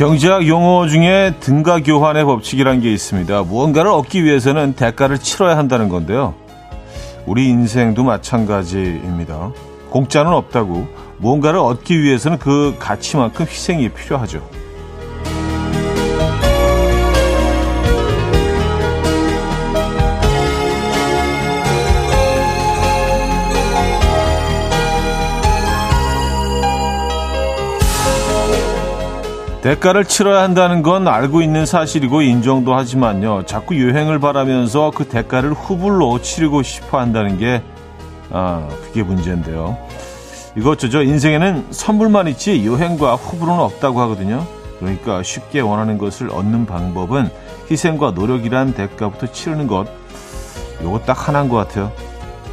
경제학 용어 중에 등가 교환의 법칙이라는 게 있습니다. 무언가를 얻기 위해서는 대가를 치러야 한다는 건데요. 우리 인생도 마찬가지입니다. 공짜는 없다고 무언가를 얻기 위해서는 그 가치만큼 희생이 필요하죠. 대가를 치러야 한다는 건 알고 있는 사실이고 인정도 하지만요. 자꾸 유행을 바라면서 그 대가를 후불로 치르고 싶어 한다는 게, 아, 그게 문제인데요. 이것저것 인생에는 선물만 있지 유행과 후불은 없다고 하거든요. 그러니까 쉽게 원하는 것을 얻는 방법은 희생과 노력이란 대가부터 치르는 것. 요거 딱 하나인 것 같아요.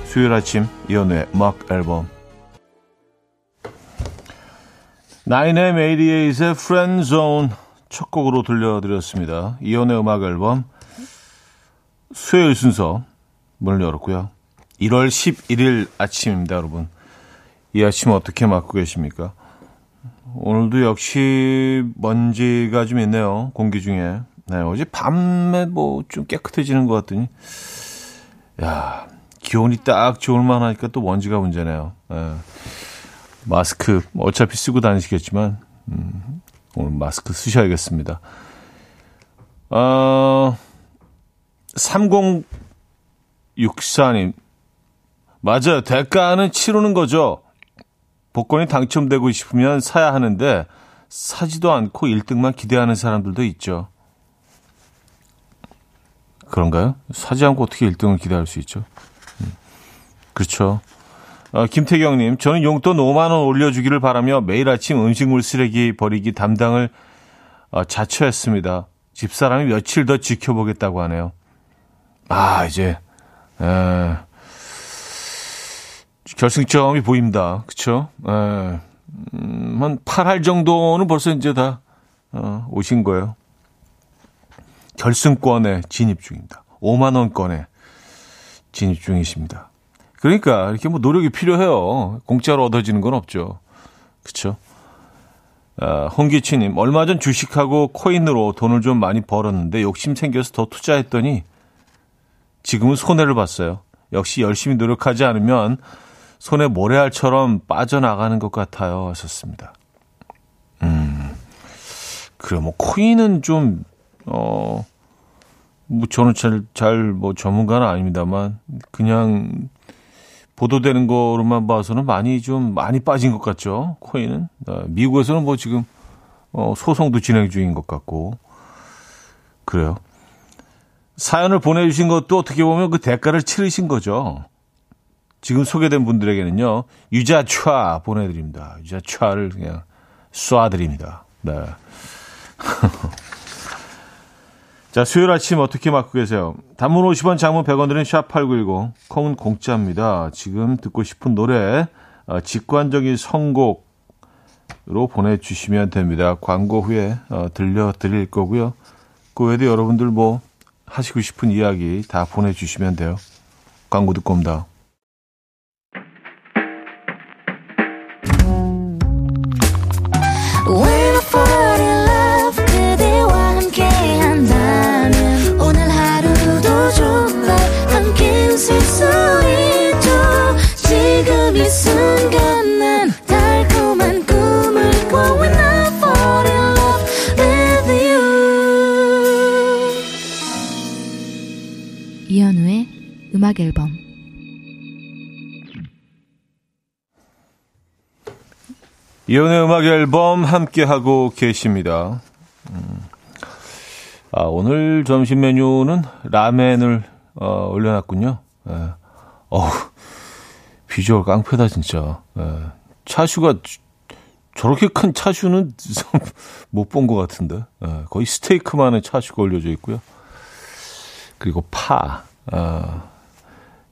수요일 아침 이연우의 음악 앨범 나인의 메이디에이스의 프렌즈온 첫 곡으로 들려드렸습니다. 이연의 음악 앨범 수요일 순서 문을 열었고요. 1월 11일 아침입니다, 여러분. 이 아침 어떻게 맞고 계십니까? 오늘도 역시 먼지가 좀 있네요. 공기 중에. 네, 어제 밤에 뭐 좀 깨끗해지는 것 같더니, 야 기온이 딱 좋을 만 하니까 또 먼지가 문제네요. 네. 마스크 어차피 쓰고 다니시겠지만 음, 오늘 마스크 쓰셔야겠습니다. 어, 3064님 맞아요. 대가는 치르는 거죠. 복권이 당첨되고 싶으면 사야 하는데 사지도 않고 1등만 기대하는 사람들도 있죠. 그런가요? 사지 않고 어떻게 1등을 기대할 수 있죠? 음, 그렇죠. 어, 김태경님, 저는 용돈 5만 원 올려주기를 바라며 매일 아침 음식물 쓰레기 버리기 담당을 어, 자처했습니다. 집사람이 며칠 더 지켜보겠다고 하네요. 아, 이제 에, 결승점이 보입니다. 에, 음, 한 8할 정도는 벌써 이제 다 어, 오신 거예요. 결승권에 진입 중입니다. 5만 원권에 진입 중이십니다. 그러니까 이렇게 뭐 노력이 필요해요. 공짜로 얻어지는 건 없죠. 그렇죠? 아, 홍기치님 얼마 전 주식하고 코인으로 돈을 좀 많이 벌었는데 욕심 생겨서 더 투자했더니 지금은 손해를 봤어요. 역시 열심히 노력하지 않으면 손에 모래알처럼 빠져나가는 것 같아요. 하셨습니다. 음, 그래, 뭐, 코인은 좀, 어, 뭐, 저는 잘, 잘, 뭐, 전문가는 아닙니다만, 그냥 보도되는 거로만 봐서는 많이 좀 많이 빠진 것 같죠. 코인은 어, 미국에서는 뭐 지금 어, 소송도 진행 중인 것 같고 그래요. 사연을 보내주신 것도 어떻게 보면 그 대가를 치르신 거죠. 지금 소개된 분들에게는요 유자차 보내드립니다. 유자차를 그냥 쏴드립니다. 네. 자, 수요일 아침 어떻게 맞고 계세요? 단문 50원, 장문 100원 들은 샵8910, 콩은 공짜입니다. 지금 듣고 싶은 노래, 어, 직관적인 선곡으로 보내주시면 됩니다. 광고 후에 어, 들려드릴 거고요. 그 외에도 여러분들 뭐 하시고 싶은 이야기 다 보내주시면 돼요. 광고 듣고 옵니다. 음악 앨범 이혼의 음악 앨범 함께 하고 계십니다. 음. 아, 오늘 점심 메뉴는 라멘을 어, 올려놨군요. 예. 어우, 비주얼 깡패다 진짜. 예. 차슈가 저렇게 큰 차슈는 못 본 것 같은데. 예. 거의 스테이크만의 차슈가 올려져 있고요. 그리고 파. 어,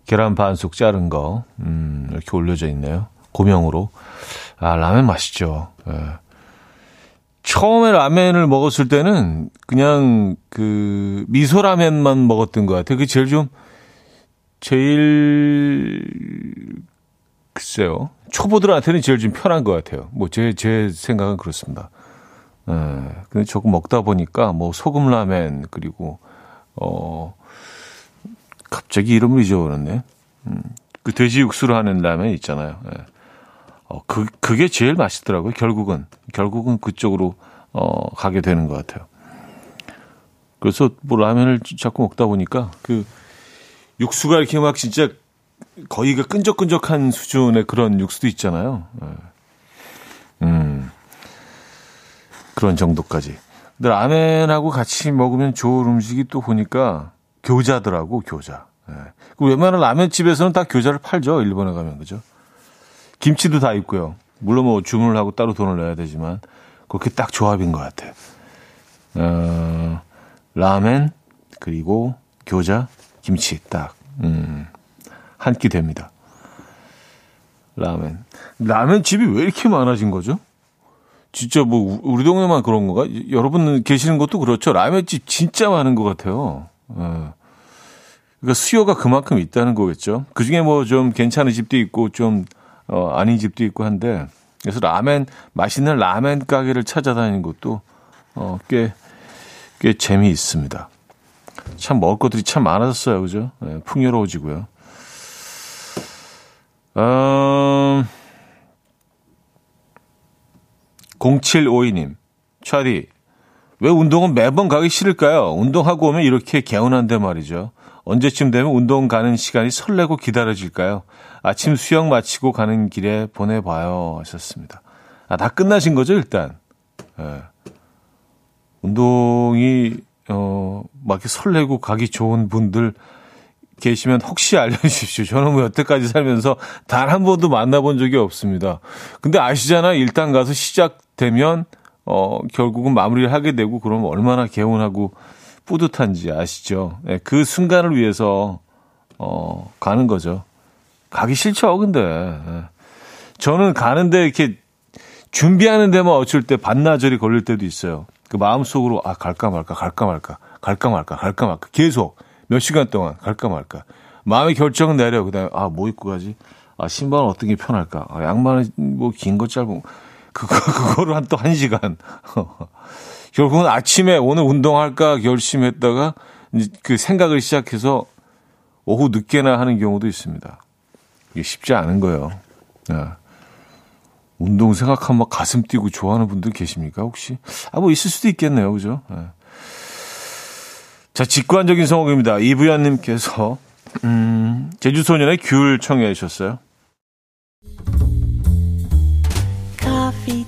계란 반숙 자른 거, 음, 이렇게 올려져 있네요. 고명으로. 아, 라면 맛있죠. 예. 처음에 라면을 먹었을 때는 그냥 그 미소 라면만 먹었던 것 같아요. 그게 제일 좀, 제일, 글쎄요. 초보들한테는 제일 좀 편한 것 같아요. 뭐, 제, 제 생각은 그렇습니다. 예. 근데 조금 먹다 보니까 뭐 소금 라멘 그리고 어 갑자기 이름을 잊어버렸네. 음, 그 돼지 육수로 하는 라면 있잖아요. 예. 어, 그, 그게 제일 맛있더라고요. 결국은. 결국은 그쪽으로, 어, 가게 되는 것 같아요. 그래서 뭐 라면을 자꾸 먹다 보니까 그 육수가 이렇게 막 진짜 거의가 끈적끈적한 수준의 그런 육수도 있잖아요. 예. 음. 그런 정도까지. 근데 라면하고 같이 먹으면 좋은 음식이 또 보니까 교자더라고, 교자. 예. 그 웬만한 라면집에서는 다 교자를 팔죠, 일본에 가면, 그죠? 김치도 다 있고요. 물론 뭐 주문을 하고 따로 돈을 내야 되지만, 그렇게 딱 조합인 것 같아. 어, 라멘, 그리고 교자, 김치 딱, 음, 한 끼 됩니다. 라멘. 라멘 집이 왜 이렇게 많아진 거죠? 진짜 뭐 우리 동네만 그런 건가? 여러분 계시는 것도 그렇죠. 라면집 진짜 많은 것 같아요. 예. 그러니까 수요가 그만큼 있다는 거겠죠. 그 중에 뭐 좀 괜찮은 집도 있고 좀 어, 아닌 집도 있고 한데 그래서 라멘 맛있는 라멘 가게를 찾아다니는 것도 어, 꽤, 꽤 재미있습니다. 참 먹을 것들이 참 많아졌어요. 그죠? 네, 풍요로워지고요. 음, 0752님, 차디, 왜 운동은 매번 가기 싫을까요? 운동하고 오면 이렇게 개운한데 말이죠. 언제쯤 되면 운동 가는 시간이 설레고 기다려질까요? 아침 수영 마치고 가는 길에 보내봐요. 하셨습니다. 아, 다 끝나신 거죠, 일단? 예. 운동이, 어, 막 이렇게 설레고 가기 좋은 분들 계시면 혹시 알려주십시오. 저는 뭐 여태까지 살면서 단 한 번도 만나본 적이 없습니다. 근데 아시잖아. 일단 가서 시작되면, 어, 결국은 마무리를 하게 되고, 그러면 얼마나 개운하고 뿌듯한지 아시죠? 네, 그 순간을 위해서, 어, 가는 거죠. 가기 싫죠, 근데. 네. 저는 가는데 이렇게 준비하는 데만 어쩔 때 반나절이 걸릴 때도 있어요. 그 마음속으로, 아, 갈까 말까, 갈까 말까, 갈까 말까, 갈까 말까, 계속. 몇 시간 동안 갈까 말까. 마음의 결정은 내려. 그 다음에, 아, 뭐 입고 가지? 아, 신발은 어떤 게 편할까? 아, 양말은 뭐 긴 거 짧은 거. 그거, 그거를 한 또 한 시간. 결국은 아침에 오늘 운동할까 결심했다가 그 생각을 시작해서 오후 늦게나 하는 경우도 있습니다. 이게 쉽지 않은 거예요. 네. 운동 생각하면 막 가슴 뛰고 좋아하는 분들 계십니까, 혹시? 아, 뭐 있을 수도 있겠네요. 그죠? 네. 자, 직관적인 성곡입니다. 이부연님께서, 음, 제주소년의 귤 청해 주셨어요.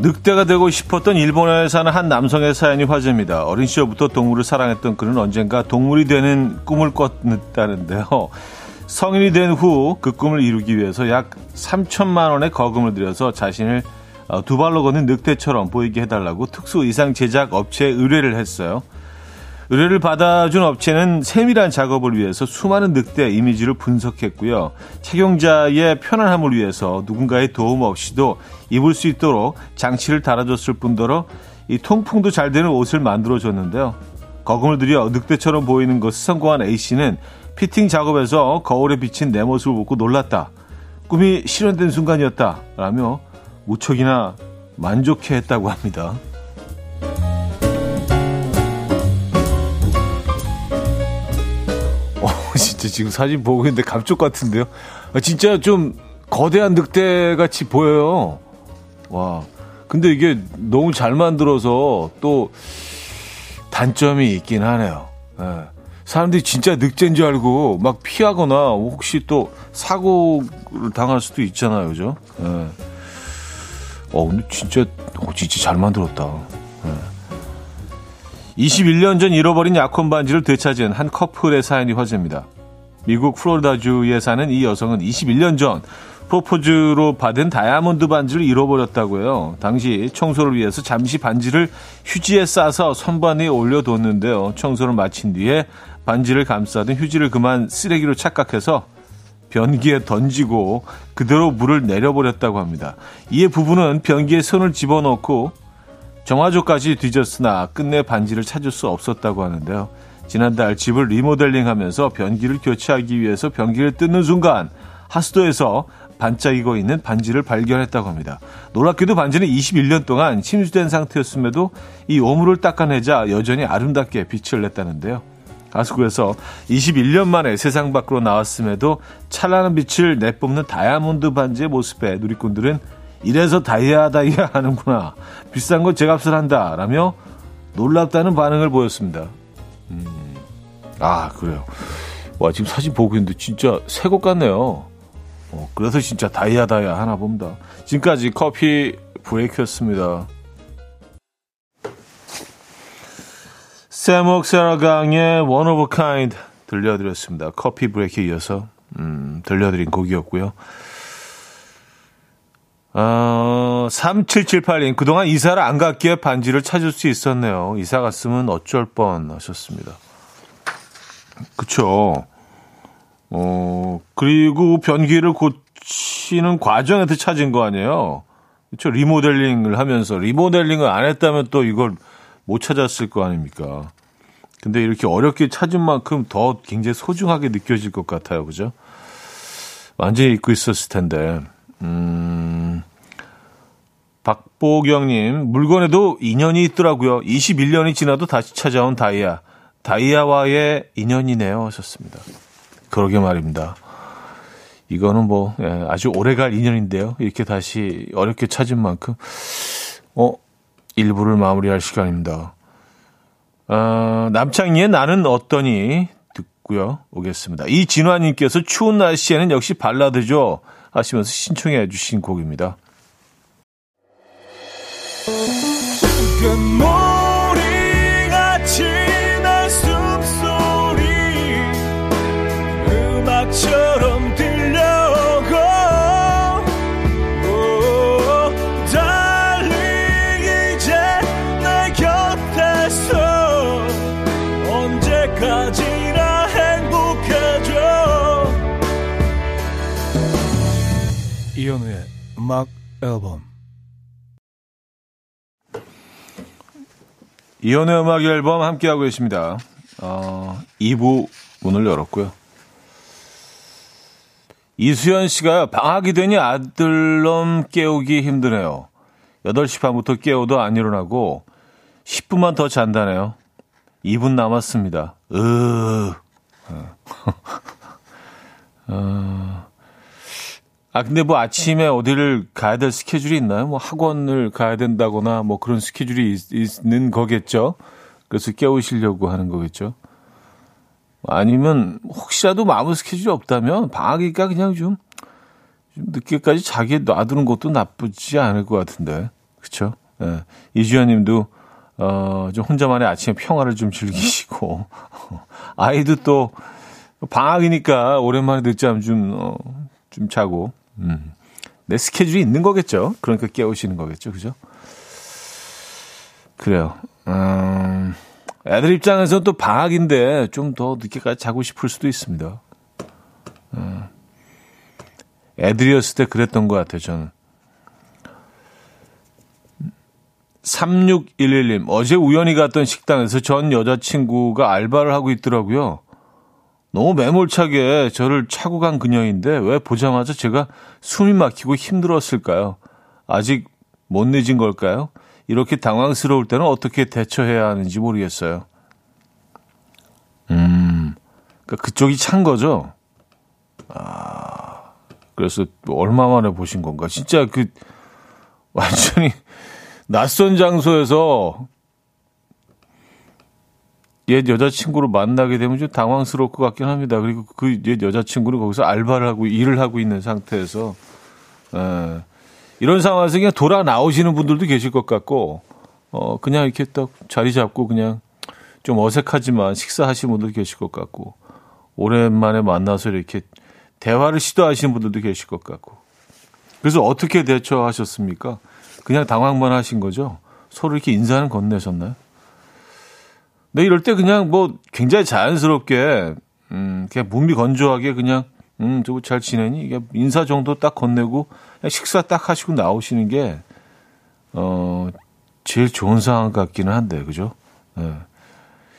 늑대가 되고 싶었던 일본에 사는 한 남성의 사연이 화제입니다. 어린 시절부터 동물을 사랑했던 그는 언젠가 동물이 되는 꿈을 꿨다는데요. 성인이 된 후 그 꿈을 이루기 위해서 약 3천만 원의 거금을 들여서 자신을 어, 두 발로 걷는 늑대처럼 보이게 해달라고 특수 의상 제작 업체에 의뢰를 했어요. 의뢰를 받아준 업체는 세밀한 작업을 위해서 수많은 늑대 이미지를 분석했고요. 착용자의 편안함을 위해서 누군가의 도움 없이도 입을 수 있도록 장치를 달아줬을 뿐더러 이 통풍도 잘 되는 옷을 만들어줬는데요. 거금을 들여 늑대처럼 보이는 것을 성공한 A씨는 피팅 작업에서 거울에 비친 내 모습을 보고 놀랐다. 꿈이 실현된 순간이었다. 라며 무척이나 만족해 했다고 합니다. 진짜 지금 사진 보고 있는데 감쪽 같은데요. 아, 진짜 좀 거대한 늑대 같이 보여요. 와. 근데 이게 너무 잘 만들어서 또 단점이 있긴 하네요. 네. 사람들이 진짜 늑대인 줄 알고 막 피하거나 혹시 또 사고를 당할 수도 있잖아요. 그죠? 네. 어, 근데 진짜, 어, 진짜 잘 만들었다. 네. 21년 전 잃어버린 약혼 반지를 되찾은 한 커플의 사연이 화제입니다. 미국 플로리다주에 사는 이 여성은 21년 전 프로포즈로 받은 다이아몬드 반지를 잃어버렸다고 해요. 당시 청소를 위해서 잠시 반지를 휴지에 싸서 선반 위에 올려뒀는데요. 청소를 마친 뒤에 반지를 감싸던 휴지를 그만 쓰레기로 착각해서 변기에 던지고 그대로 물을 내려버렸다고 합니다. 이에 부부는 변기에 손을 집어넣고 정화조까지 뒤졌으나 끝내 반지를 찾을 수 없었다고 하는데요. 지난달 집을 리모델링하면서 변기를 교체하기 위해서 변기를 뜯는 순간 하수도에서 반짝이고 있는 반지를 발견했다고 합니다. 놀랍게도 반지는 21년 동안 침수된 상태였음에도 이 오물을 닦아내자 여전히 아름답게 빛을 냈다는데요. 하수구에서 21년 만에 세상 밖으로 나왔음에도 찬란한 빛을 내뿜는 다이아몬드 반지의 모습에 누리꾼들은 이래서 다이아 다이아 하는구나. 비싼 건 제값을 한다. 라며 놀랍다는 반응을 보였습니다. 음, 아, 그래요. 와, 지금 사진 보고 있는데 진짜 새 것 같네요. 어, 그래서 진짜 다이아 다이아 하나 봅니다. 지금까지 커피 브레이크였습니다. 세목 세라강의 One of a Kind 들려드렸습니다. 커피 브레이크에 이어서 음, 들려드린 곡이었고요. 어, 3778님, 그동안 이사를 안 갔기에 반지를 찾을 수 있었네요. 이사 갔으면 어쩔 뻔 하셨습니다. 그쵸. 어, 그리고 변기를 고치는 과정에서 찾은 거 아니에요? 그쵸. 리모델링을 하면서. 리모델링을 안 했다면 또 이걸 못 찾았을 거 아닙니까? 근데 이렇게 어렵게 찾은 만큼 더 굉장히 소중하게 느껴질 것 같아요. 그죠? 완전히 잊고 있었을 텐데. 음, 박보경님, 물건에도 인연이 있더라고요. 21년이 지나도 다시 찾아온 다이아. 다이아와의 인연이네요. 하셨습니다. 그러게 말입니다. 이거는 뭐, 예, 아주 오래갈 인연인데요. 이렇게 다시 어렵게 찾은 만큼, 어, 일부를 마무리할 시간입니다. 어, 남창희의 나는 어떠니 듣고요. 오겠습니다. 이진화님께서 추운 날씨에는 역시 발라드죠. 하시면서 신청해 주신 곡입니다. 앨범 이현우의 음악 앨범 함께하고 계십니다. 어, 2부 문을 열었고요. 이수연 씨가 방학이 되니 아들놈 깨우기 힘드네요. 8시 반부터 깨워도 안 일어나고 10분만 더 잔다네요. 2분 남았습니다. 으. 어. 어. 아, 근데 뭐 아침에 어디를 가야 될 스케줄이 있나요? 뭐 학원을 가야 된다거나 뭐 그런 스케줄이 있, 는 거겠죠? 그래서 깨우시려고 하는 거겠죠? 아니면 혹시라도 아무 스케줄이 없다면 방학이니까 그냥 좀, 좀 늦게까지 자기 놔두는 것도 나쁘지 않을 것 같은데. 그쵸? 예. 이주연 님도, 어, 좀 혼자만의 아침에 평화를 좀 즐기시고, 아이도 또 방학이니까 오랜만에 늦잠 좀, 어, 좀 자고, 음. 내 스케줄이 있는 거겠죠. 그러니까 깨우시는 거겠죠. 그죠? 그래요. 음, 애들 입장에서 또 방학인데 좀 더 늦게까지 자고 싶을 수도 있습니다. 음, 애들이었을 때 그랬던 것 같아요, 저는. 3611님, 어제 우연히 갔던 식당에서 전 여자친구가 알바를 하고 있더라고요. 너무 매몰차게 저를 차고 간 그녀인데 왜 보자마자 제가 숨이 막히고 힘들었을까요? 아직 못 늦은 걸까요? 이렇게 당황스러울 때는 어떻게 대처해야 하는지 모르겠어요. 음, 그러니까 그쪽이 찬 거죠? 아, 그래서 얼마 만에 보신 건가? 진짜 그, 완전히 낯선 장소에서 옛 여자친구를 만나게 되면 좀 당황스러울 것 같긴 합니다. 그리고 그 옛 여자친구는 거기서 알바를 하고 일을 하고 있는 상태에서 에, 예. 이런 상황에서 그냥 돌아 나오시는 분들도 계실 것 같고 어 그냥 이렇게 딱 자리 잡고 그냥 좀 어색하지만 식사하시는 분들도 계실 것 같고 오랜만에 만나서 이렇게 대화를 시도하시는 분들도 계실 것 같고 그래서 어떻게 대처하셨습니까? 그냥 당황만 하신 거죠? 서로 이렇게 인사는 건네셨나요? 네, 이럴 때 그냥 뭐 굉장히 자연스럽게, 음, 그냥 몸이 건조하게 그냥, 음, 저거 잘 지내니? 이게 인사 정도 딱 건네고, 식사 딱 하시고 나오시는 게, 어, 제일 좋은 상황 같기는 한데, 그죠? 네.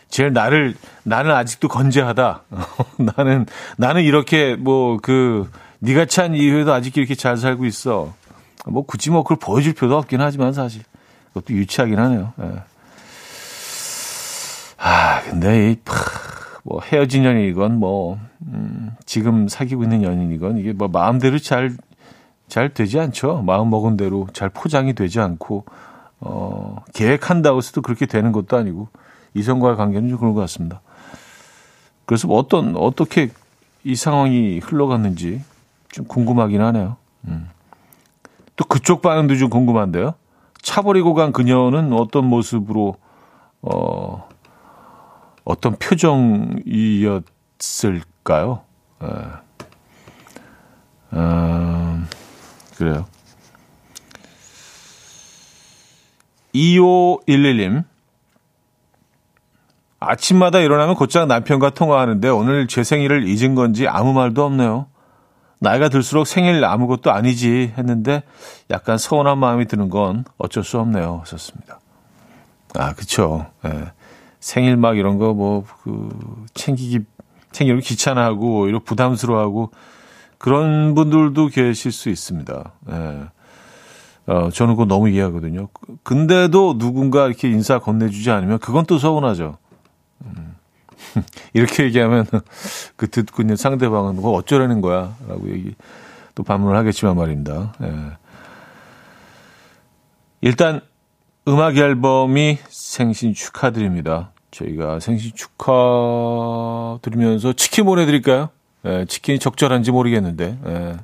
제일 나를, 나는 아직도 건재하다. 나는, 나는 이렇게 뭐 그, 니가 찬 이후에도 아직 이렇게 잘 살고 있어. 뭐 굳이 뭐 그걸 보여줄 필요도 없긴 하지만 사실. 그것도 유치하긴 하네요. 네. 아, 근데 이, 뭐 헤어진 연인이건 뭐, 음, 지금 사귀고 있는 연인이건 이게 뭐 마음대로 잘, 잘 되지 않죠. 마음 먹은 대로 잘 포장이 되지 않고, 어, 계획한다고 해서도 그렇게 되는 것도 아니고, 이성과의 관계는 좀 그런 것 같습니다. 그래서 뭐 어떤, 어떻게 이 상황이 흘러갔는지 좀 궁금하긴 하네요. 음. 또 그쪽 반응도 좀 궁금한데요. 차 버리고 간 그녀는 어떤 모습으로, 어, 어떤 표정이었을까요? 에. 음, 그래요. 2511님. 아침마다 일어나면 곧장 남편과 통화하는데 오늘 제 생일을 잊은 건지 아무 말도 없네요. 나이가 들수록 생일 아무것도 아니지 했는데 약간 서운한 마음이 드는 건 어쩔 수 없네요. 하셨습니다. 아, 그쵸. 예. 생일 막 이런 거 뭐, 그, 챙기기, 챙기기 귀찮아하고, 오히려 부담스러워하고, 그런 분들도 계실 수 있습니다. 예. 어, 저는 그거 너무 이해하거든요. 근데도 누군가 이렇게 인사 건네주지 않으면 그건 또 서운하죠. 음. 이렇게 얘기하면 그 듣고 있는 상대방은 뭐 어쩌라는 거야? 라고 얘기 또 반문을 하겠지만 말입니다. 예. 일단 음악 앨범이 생신 축하드립니다. 저희가 생신 축하드리면서 치킨 보내드릴까요? 예, 치킨이 적절한지 모르겠는데 예.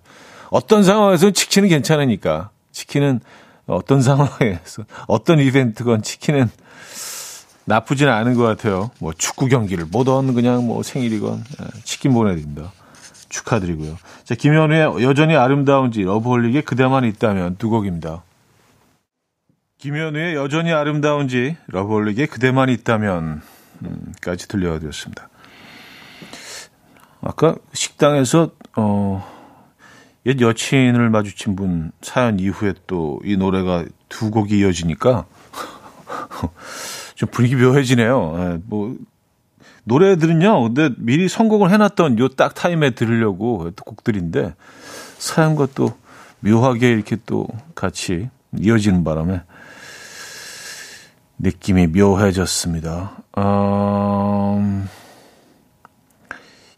어떤 상황에서는 치킨은 괜찮으니까 치킨은 어떤 상황에서 어떤 이벤트건 치킨은 나쁘지는 않은 것 같아요. 뭐 축구 경기를 보던 그냥 뭐 생일이건 예, 치킨 보내드립니다. 축하드리고요. 자 김현우의 여전히 아름다운지 러브홀릭의 그대만 있다면 두 곡입니다. 김현우의 여전히 아름다운지 러브홀릭의 그대만 있다면 까지 들려드렸습니다. 아까 식당에서 어, 옛 여친을 마주친 분 사연 이후에 또 이 노래가 두 곡이 이어지니까 좀 분위기 묘해지네요. 예, 뭐 노래들은요, 근데 미리 선곡을 해놨던 요 딱 타임에 들으려고 곡들인데 사연과 또 묘하게 이렇게 또 같이 이어지는 바람에 느낌이 묘해졌습니다. 음,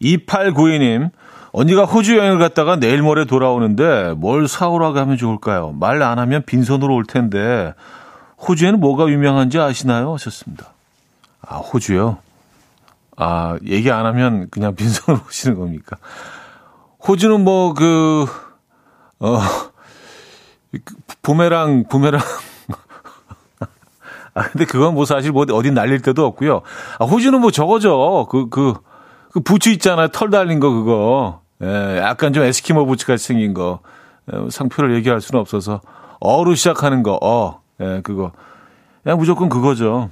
2892님, 언니가 호주 여행을 갔다가 내일 모레 돌아오는데 뭘 사오라고 하면 좋을까요? 말 안 하면 빈손으로 올 텐데 호주에는 뭐가 유명한지 아시나요? 하셨습니다. 아, 호주요? 아, 얘기 안 하면 그냥 빈손으로 오시는 겁니까? 호주는 뭐, 그, 어, 부메랑, 부메랑. 아, 근데 그건 뭐 사실 뭐 어디 날릴 데도 없고요. 아, 호주는 뭐 저거죠. 그, 그, 그 부츠 있잖아요. 털 달린 거 그거. 예, 약간 좀 에스키모 부츠 같이 생긴 거. 예, 상표를 얘기할 수는 없어서. 어로 시작하는 거, 어. 예, 그거. 그냥 무조건 그거죠.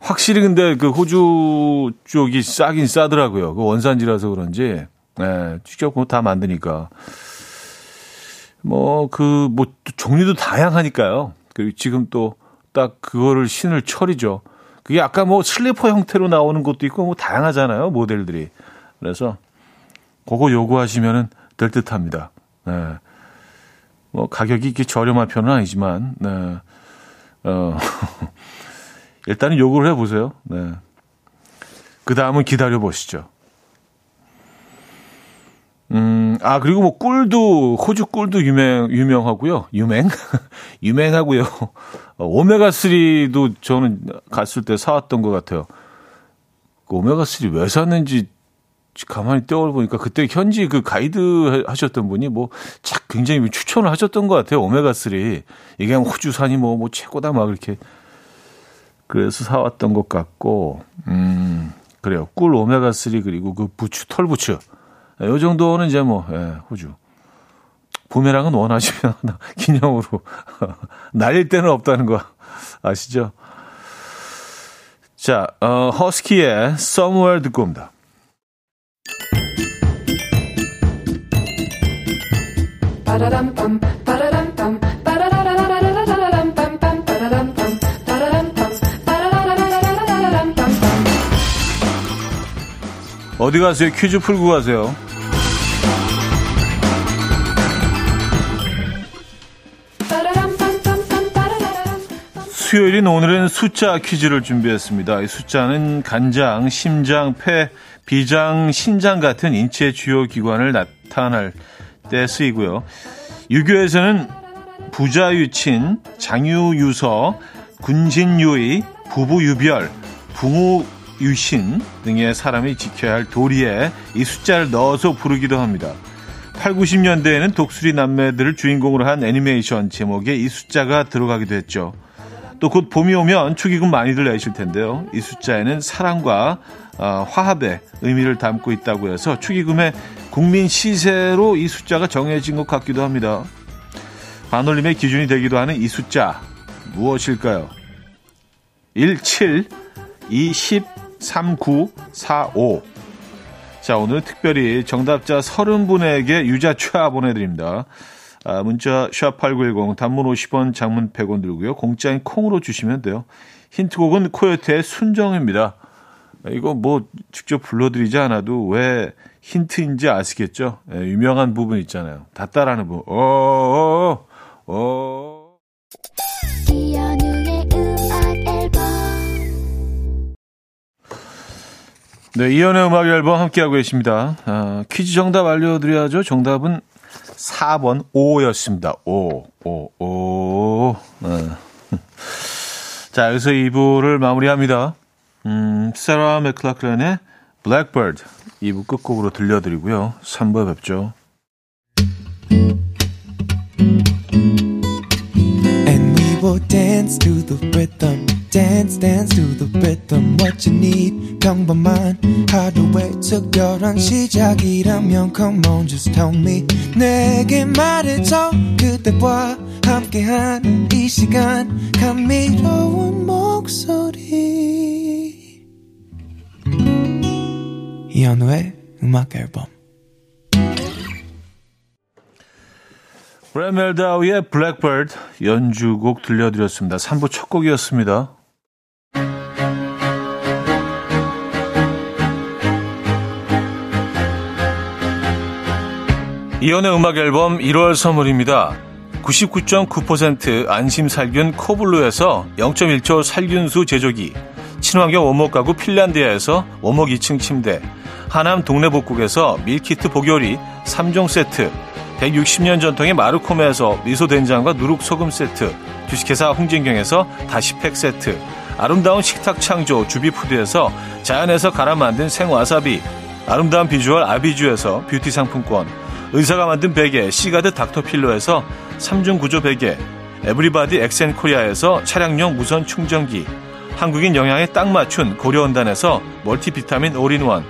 확실히 근데 그 호주 쪽이 싸긴 싸더라고요. 그 원산지라서 그런지. 예, 직접 다 만드니까. 뭐, 그, 뭐, 종류도 다양하니까요. 그리고 지금 또 딱 그거를 신을 철이죠. 그게 아까 뭐 슬리퍼 형태로 나오는 것도 있고 뭐 다양하잖아요. 모델들이. 그래서 그거 요구하시면은 될 듯 합니다. 네. 뭐 가격이 이렇게 저렴한 편은 아니지만, 네. 어, 일단은 요구를 해보세요. 네. 그 다음은 기다려 보시죠. 음, 아, 그리고 뭐 꿀도, 호주 꿀도 유명, 유명하고요. 유명? 유명하고요. 어, 오메가3도 저는 갔을 때 사왔던 것 같아요. 그 오메가3 왜 샀는지 가만히 떠올보니까 그때 현지 그 가이드 하셨던 분이 뭐 굉장히 추천을 하셨던 것 같아요. 오메가3. 이게 호주산이 뭐, 뭐 최고다 막 이렇게. 그래서 사왔던 것 같고, 음, 그래요. 꿀 오메가3 그리고 그 부추, 털부추. 요 정도는 이제 뭐, 예, 호주. 부메랑은 원하시면 기념으로 날릴 때는 없다는 거 아시죠? 자, 어, 허스키의 Somewhere 듣고 옵니다. 어디 가세요? 퀴즈 풀고 가세요. 수요일인 오늘은 숫자 퀴즈를 준비했습니다. 이 숫자는 간장, 심장, 폐, 비장, 신장 같은 인체 주요 기관을 나타낼 때 쓰이고요. 유교에서는 부자유친, 장유유서, 군신유의, 부부유별, 부모 유신 등의 사람이 지켜야 할 도리에 이 숫자를 넣어서 부르기도 합니다. 8, 90년대에는 독수리 남매들을 주인공으로 한 애니메이션 제목에 이 숫자가 들어가기도 했죠. 또 곧 봄이 오면 축의금 많이들 내실 텐데요. 이 숫자에는 사랑과 어, 화합의 의미를 담고 있다고 해서 축의금의 국민 시세로 이 숫자가 정해진 것 같기도 합니다. 반올림의 기준이 되기도 하는 이 숫자 무엇일까요? 1, 7, 2, 10, 3945. 자, 오늘 특별히 정답자 30분에게 유자차 보내드립니다. 아, 문자 샵8910 단문 50원 장문 100원 들고요. 공짜인 콩으로 주시면 돼요. 힌트곡은 코요태의 순정입니다. 이거 뭐 직접 불러드리지 않아도 왜 힌트인지 아시겠죠? 예, 유명한 부분 있잖아요. 다 따라하는 부분. 어어어 어, 어. 네, 이연의 음악 앨범 함께하고 계십니다. 아, 퀴즈 정답 알려드려야죠. 정답은 4번 5였습니다. 5, 5, 5. 네. 자, 여기서 2부를 마무리합니다. 음, 세라 맥클라클렌의 블랙버드 2부 끝곡으로 들려드리고요. 3부에 뵙죠. Dance to the rhythm. dance dance to the rhythm what you need 평범한 하루의 특별한 시작이라면 come on just tell me 내게 말해줘 그대와 함께한 이 시간 감미로운 목소리 이현우의 음악 앨범 브래드 멜다우의 Blackbird 연주곡 들려드렸습니다. 3부 첫 곡이었습니다. 이현우의 음악 앨범 1월 선물입니다. 99.9% 안심 살균 코블루에서 0.1초 살균수 제조기, 친환경 원목 가구 핀란디아에서 원목 2층 침대, 하남 동네복국에서 밀키트 복요리 3종 세트, 160년 전통의 마루코메에서 미소된장과 누룩소금 세트, 주식회사 홍진경에서 다시팩 세트, 아름다운 식탁 창조 주비푸드에서 자연에서 갈아 만든 생와사비, 아름다운 비주얼 아비주에서 뷰티 상품권, 의사가 만든 베개 시가드 닥터필로에서 3중 구조 베개 에브리바디 엑센코리아에서 차량용 무선 충전기 한국인 영양에 딱 맞춘 고려원단에서 멀티비타민 올인원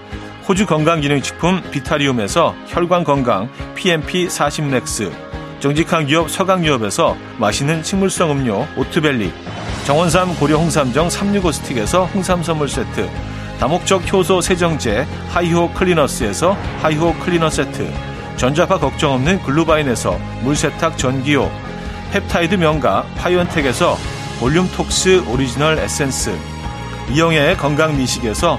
호주 건강기능식품 비타리움에서 혈관건강 PMP 40 맥스 정직한 기업 서강유업에서 맛있는 식물성 음료 오트벨리 정원삼 고려 홍삼정 365 스틱에서 홍삼 선물 세트 다목적 효소 세정제 하이호 클리너스에서 하이호 클리너 세트 전자파 걱정 없는 글루바인에서 물세탁 전기요, 펩타이드 명가 파이언텍에서 볼륨톡스 오리지널 에센스, 이영애의 건강미식에서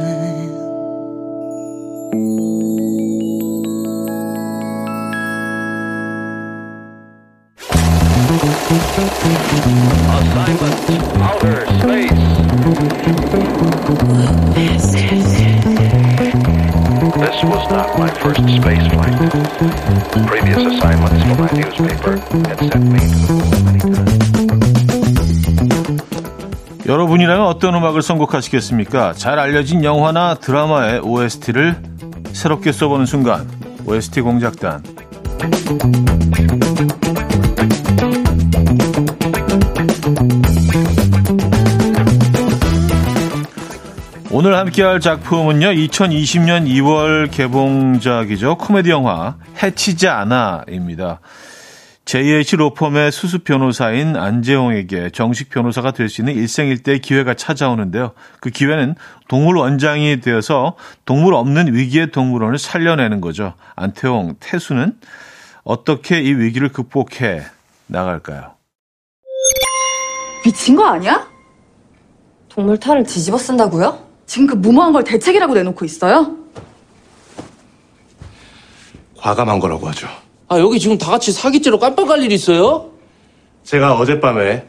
음악을 선곡하시겠습니까? 잘 알려진 영화나 드라마의 OST를 새롭게 써보는 순간 OST 공작단 오늘 함께할 작품은요 2020년 2월 개봉작이죠 코미디 영화 해치지 않아입니다. JH 로펌의 수습 변호사인 안재홍에게 정식 변호사가 될 수 있는 일생일대의 기회가 찾아오는데요. 그 기회는 동물 원장이 되어서 동물 없는 위기의 동물원을 살려내는 거죠. 안태홍, 태수는 어떻게 이 위기를 극복해 나갈까요? 미친 거 아니야? 동물 탈을 뒤집어 쓴다고요? 지금 그 무모한 걸 대책이라고 내놓고 있어요? 과감한 거라고 하죠. 아, 여기 지금 다 같이 사기죄로 깜빡할 일 있어요? 제가 어젯밤에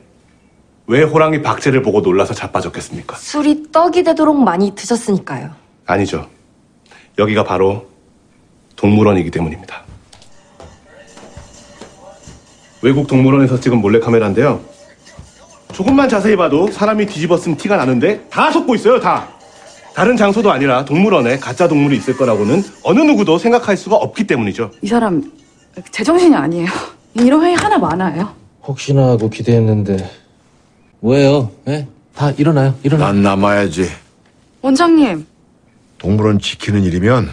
왜 호랑이 박제를 보고 놀라서 자빠졌겠습니까? 술이 떡이 되도록 많이 드셨으니까요. 아니죠. 여기가 바로 동물원이기 때문입니다. 외국 동물원에서 찍은 몰래카메라인데요. 조금만 자세히 봐도 사람이 뒤집어 쓴 티가 나는데 다 속고 있어요, 다. 다른 장소도 아니라 동물원에 가짜 동물이 있을 거라고는 어느 누구도 생각할 수가 없기 때문이죠. 이 사람 제정신이 아니에요. 이런 회의 하나 많아요. 혹시나 하고 기대했는데. 뭐예요? 예? 다 일어나요, 일어나. 난 남아야지. 원장님, 동물원 지키는 일이면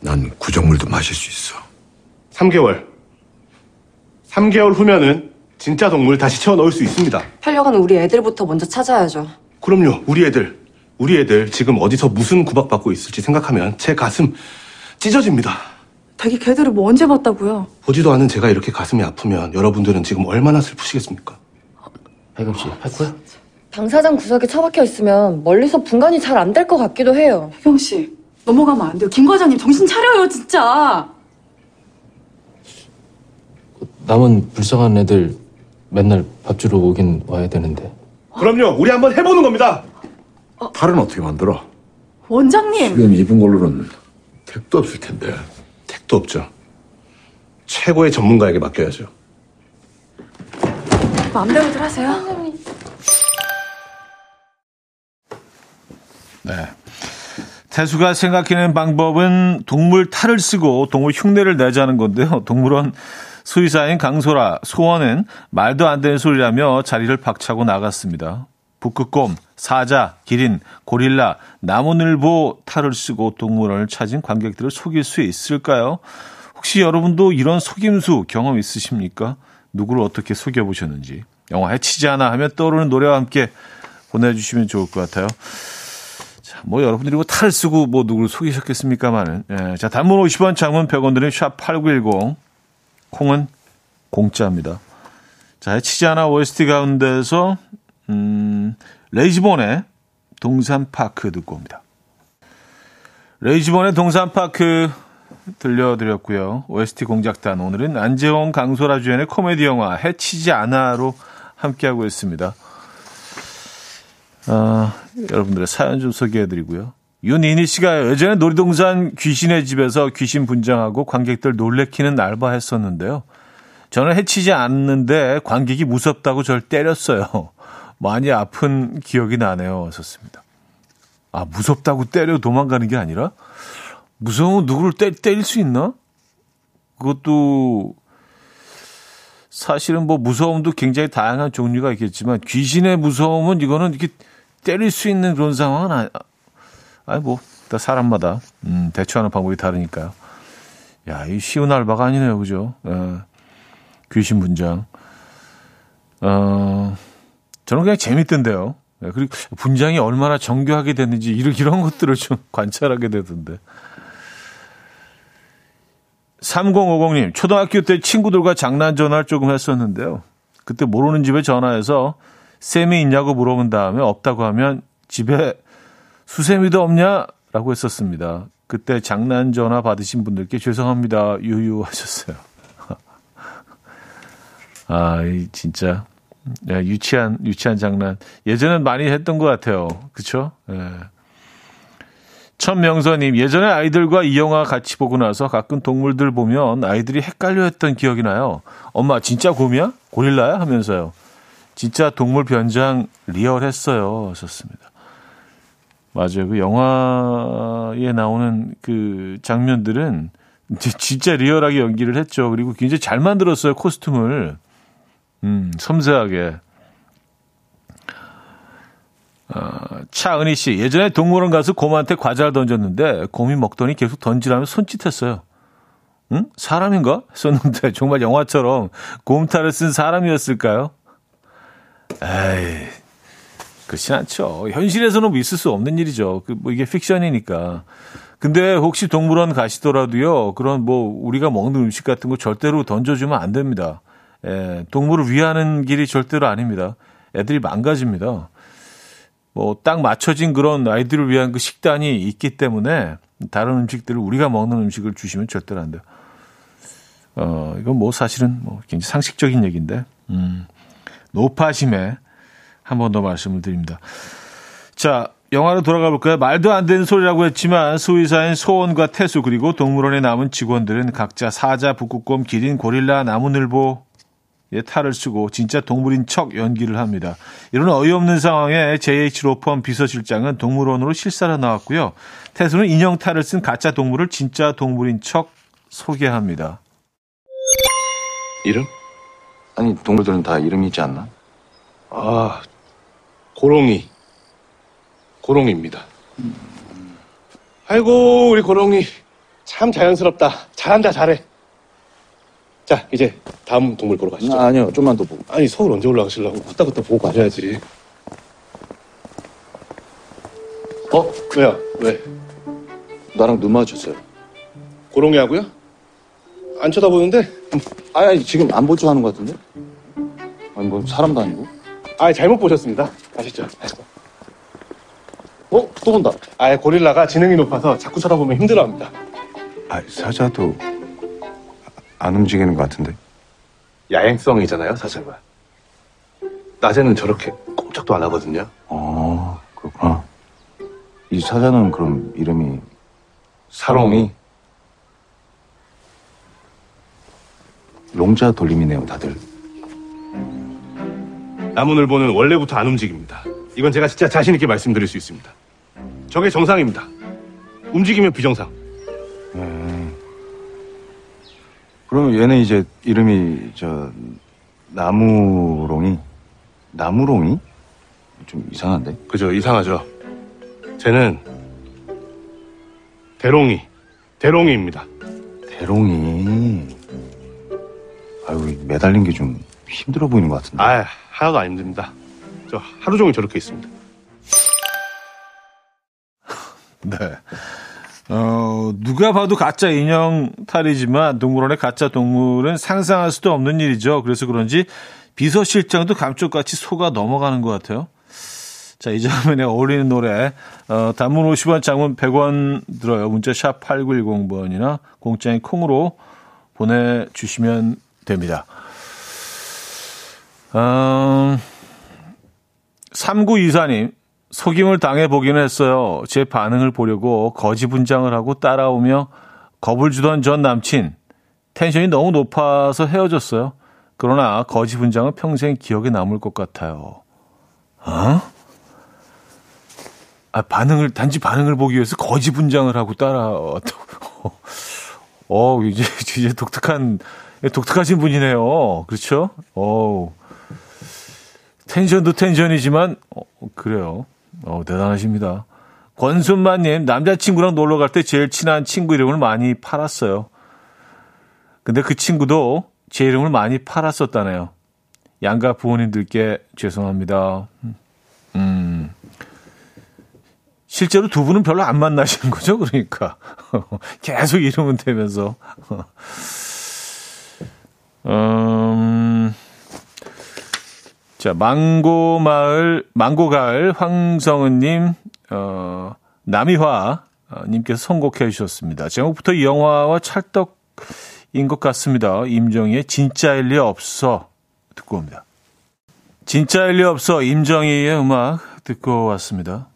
난 구정물도 마실 수 있어. 3개월. 3개월 후면은 진짜 동물 다시 채워 넣을 수 있습니다. 하려면 우리 애들부터 먼저 찾아야죠. 그럼요, 우리 애들. 우리 애들 지금 어디서 무슨 구박받고 있을지 생각하면 제 가슴 찢어집니다. 자기 개들을 뭐 언제 봤다고요? 보지도 않은 제가 이렇게 가슴이 아프면 여러분들은 지금 얼마나 슬프시겠습니까? 백엽 씨, 할 거야? 당사장 구석에 처박혀 있으면 멀리서 분간이 잘 안 될 것 같기도 해요. 혜경 씨, 넘어가면 안 돼요. 김 과장님 정신 차려요, 진짜. 남은 불쌍한 애들 맨날 밥 주러 오긴 와야 되는데. 그럼요, 우리 한번 해보는 겁니다. 팔은 어떻게 만들어? 원장님, 지금 입은 걸로는 택도 없을 텐데. 택도 없죠. 최고의 전문가에게 맡겨야죠. 마음대로들 하세요. 네. 태수가 생각해낸 방법은 동물 탈을 쓰고 동물 흉내를 내자는 건데요. 동물원 수의사인 강소라 소원은 말도 안 되는 소리라며 자리를 박차고 나갔습니다. 북극곰, 사자, 기린, 고릴라, 나무늘보 탈을 쓰고 동물원을 찾은 관객들을 속일 수 있을까요? 혹시 여러분도 이런 속임수 경험 있으십니까? 누구를 어떻게 속여보셨는지. 영화 해치지 않아 하면 떠오르는 노래와 함께 보내주시면 좋을 것 같아요. 자, 뭐 여러분들이 뭐 탈을 쓰고 뭐 누구를 속이셨겠습니까만은. 예, 자, 단문 50원, 장문 100원 드는 샵8910. 콩은 공짜입니다. 자, 해치지 않아 OST 가운데서, 음, 레이지본의 동산파크 듣고 옵니다. 레이지본의 동산파크 들려드렸고요. OST 공작단 오늘은 안재홍 강소라 주연의 코미디 영화 해치지 않아로 함께하고 있습니다. 아, 여러분들의 사연 좀 소개해드리고요. 윤이니 씨가 예전에 놀이동산 귀신의 집에서 귀신 분장하고 관객들 놀래키는 알바 했었는데요. 저는 해치지 않는데 관객이 무섭다고 절 때렸어요. 많이 아픈 기억이 나네요. 썼습니다. 아, 무섭다고 때려 도망가는 게 아니라 무서우면 누구를 때, 때릴 수 있나? 그것도 사실은 뭐 무서움도 굉장히 다양한 종류가 있겠지만 귀신의 무서움은 이거는 이렇게 때릴 수 있는 그런 상황은 아니, 아니 뭐, 다 사람마다 음, 대처하는 방법이 다르니까요. 야, 이 쉬운 알바가 아니네요, 그죠? 어, 귀신 분장. 어, 저는 그냥 재밌던데요. 네, 그리고 분장이 얼마나 정교하게 됐는지 이런, 이런 것들을 좀 관찰하게 되던데. 3050님, 초등학교 때 친구들과 장난 전화를 조금 했었는데요. 그때 모르는 집에 전화해서 쌤이 있냐고 물어본 다음에 없다고 하면 집에 수세미도 없냐 라고 했었습니다. 그때 장난 전화 받으신 분들께 죄송합니다. 유유하셨어요. 아, 이 진짜 야, 유치한 유치한 장난. 예전엔 많이 했던 것 같아요. 그쵸? 예. 천명서님, 예전에 아이들과 이 영화 같이 보고 나서 가끔 동물들 보면 아이들이 헷갈려 했던 기억이 나요. 엄마, 진짜 곰이야? 고릴라야? 하면서요. 진짜 동물 변장 리얼했어요. 하셨습니다. 맞아요. 그 영화에 나오는 그 장면들은 진짜 리얼하게 연기를 했죠. 그리고 굉장히 잘 만들었어요. 코스튬을. 음, 섬세하게. 어, 차은희 씨, 예전에 동물원 가서 곰한테 과자를 던졌는데 곰이 먹더니 계속 던지라며 손짓했어요. 응? 사람인가? 했었는데 정말 영화처럼 곰탈을 쓴 사람이었을까요? 에이, 그렇진 않죠. 현실에서는 뭐 있을 수 없는 일이죠. 그, 뭐 이게 픽션이니까. 근데 혹시 동물원 가시더라도요, 그런 뭐 우리가 먹는 음식 같은 거 절대로 던져주면 안 됩니다. 예, 동물을 위하는 길이 절대로 아닙니다. 애들이 망가집니다. 뭐 딱 맞춰진 그런 아이들을 위한 그 식단이 있기 때문에 다른 음식들을 우리가 먹는 음식을 주시면 절대로 안 돼요. 어, 이건 뭐 사실은 뭐 굉장히 상식적인 얘기인데, 음, 노파심에 한 번 더 말씀을 드립니다. 자, 영화로 돌아가 볼까요? 말도 안 되는 소리라고 했지만 수의사인 소원과 태수 그리고 동물원에 남은 직원들은 각자 사자, 북극곰, 기린, 고릴라, 나무늘보, 의 탈을 쓰고 진짜 동물인 척 연기를 합니다. 이런 어이없는 상황에 JH 로펌 비서실장은 동물원으로 실사를 나왔고요. 태수는 인형 탈을 쓴 가짜 동물을 진짜 동물인 척 소개합니다. 이름? 아니 동물들은 다 이름이 있지 않나? 아, 고롱이. 고롱이입니다. 아이고, 우리 고롱이. 참 자연스럽다. 잘한다, 잘해. 자, 이제 다음 동물 보러 가시죠. 아, 아니요 좀만 더 보고 아니, 서울 언제 올라가시려고? 후딱후딱 보고 가셔야지. 어? 왜요? 왜? 나랑 눈 마주쳤어요 고롱이하고요? 안 쳐다보는데? 아니, 아니 지금 안 보죠 하는 것 같은데? 아니 뭐 사람도 아니고 아, 잘못 보셨습니다. 가시죠. 어? 또 본다 아, 고릴라가 지능이 높아서 자꾸 쳐다보면 힘들어합니다. 아, 사자도 안 움직이는 것 같은데. 야행성이잖아요, 사자가. 낮에는 저렇게 꼼짝도 안 하거든요. 어, 그렇구나. 이 사자는 그럼 이름이 사롱이. 롱자 돌림이네요, 다들. 나무늘보는 원래부터 안 움직입니다. 이건 제가 진짜 자신 있게 말씀드릴 수 있습니다. 저게 정상입니다. 움직이면 비정상. 그러면 얘는 이제 이름이 저 나무롱이 나무롱이 좀 이상한데? 그죠, 이상하죠. 쟤는 대롱이, 대롱이입니다. 대롱이. 아유 매달린 게 좀 힘들어 보이는 것 같은데. 아, 하나도 안 힘듭니다. 저 하루 종일 저렇게 있습니다. 네. 어, 누가 봐도 가짜 인형 탈이지만 동물원의 가짜 동물은 상상할 수도 없는 일이죠. 그래서 그런지 비서실장도 감쪽같이 속아 넘어가는 것 같아요. 자, 이 장면에 어울리는 노래, 어, 단문 50원, 장문 100원 들어요. 문자 샵 8910번이나 공짜인 콩으로 보내주시면 됩니다. 음, 3924님, 속임을 당해보기는 했어요. 제 반응을 보려고 거지 분장을 하고 따라오며 겁을 주던 전 남친. 텐션이 너무 높아서 헤어졌어요. 그러나 거지 분장은 평생 기억에 남을 것 같아요. 어? 아, 반응을, 단지 반응을 보기 위해서 거지 분장을 하고 따라왔다고. 어, 이제, 이제 독특한, 독특하신 분이네요. 그렇죠? 어 텐션도 텐션이지만, 어, 그래요. 어, 대단하십니다. 권순만님, 남자친구랑 놀러 갈 때 제일 친한 친구 이름을 많이 팔았어요. 근데 그 친구도 제 이름을 많이 팔았었다네요. 양가 부모님들께 죄송합니다. 음. 실제로 두 분은 별로 안 만나시는 거죠, 그러니까. 계속 이름은 되면서. 음, 자, 망고 마을, 망고 가을 황성은님, 어, 남이화, 어, 님께서 선곡해 주셨습니다. 제목부터 이 영화와 찰떡인 것 같습니다. 임정희의 진짜일 리 없어. 듣고 옵니다. 진짜일 리 없어. 임정희의 음악 듣고 왔습니다.